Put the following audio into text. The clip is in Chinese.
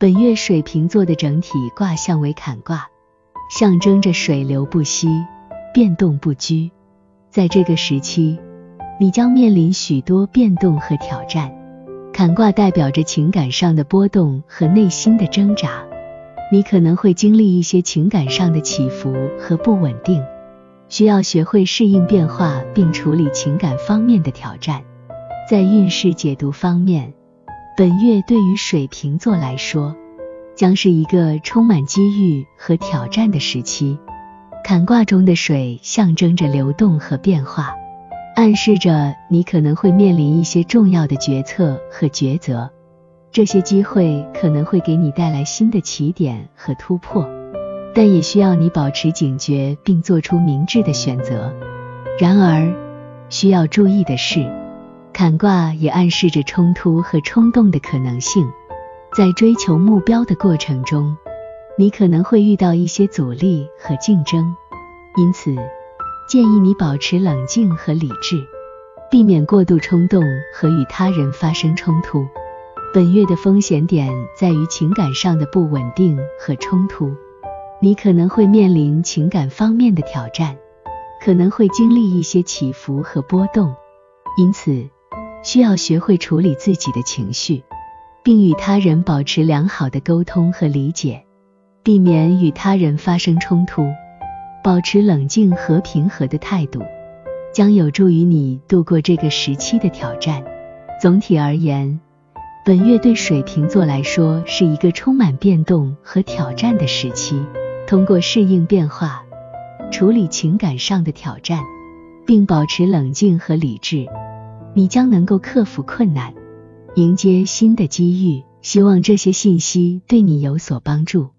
本月水瓶座的整体卦象为坎卦，象征着水流不息、变动不居。在这个时期，你将面临许多变动和挑战。坎卦代表着情感上的波动和内心的挣扎，你可能会经历一些情感上的起伏和不稳定，需要学会适应变化并处理情感方面的挑战。在运势解读方面，本月对于水瓶座来说，将是一个充满机遇和挑战的时期。坎卦中的水象征着流动和变化，暗示着你可能会面临一些重要的决策和抉择。这些机会可能会给你带来新的起点和突破，但也需要你保持警觉并做出明智的选择。然而，需要注意的是。坎卦也暗示着冲突和冲动的可能性，在追求目标的过程中，你可能会遇到一些阻力和竞争，因此建议你保持冷静和理智，避免过度冲动和与他人发生冲突。本月的风险点在于情感上的不稳定和冲突，你可能会面临情感方面的挑战，可能会经历一些起伏和波动，因此。需要学会处理自己的情绪，并与他人保持良好的沟通和理解，避免与他人发生冲突。保持冷静和平和的态度，将有助于你度过这个时期的挑战。总体而言，本月对水瓶座来说是一个充满变动和挑战的时期。通过适应变化，处理情感上的挑战，并保持冷静和理智。你将能够克服困难，迎接新的机遇。希望这些信息对你有所帮助。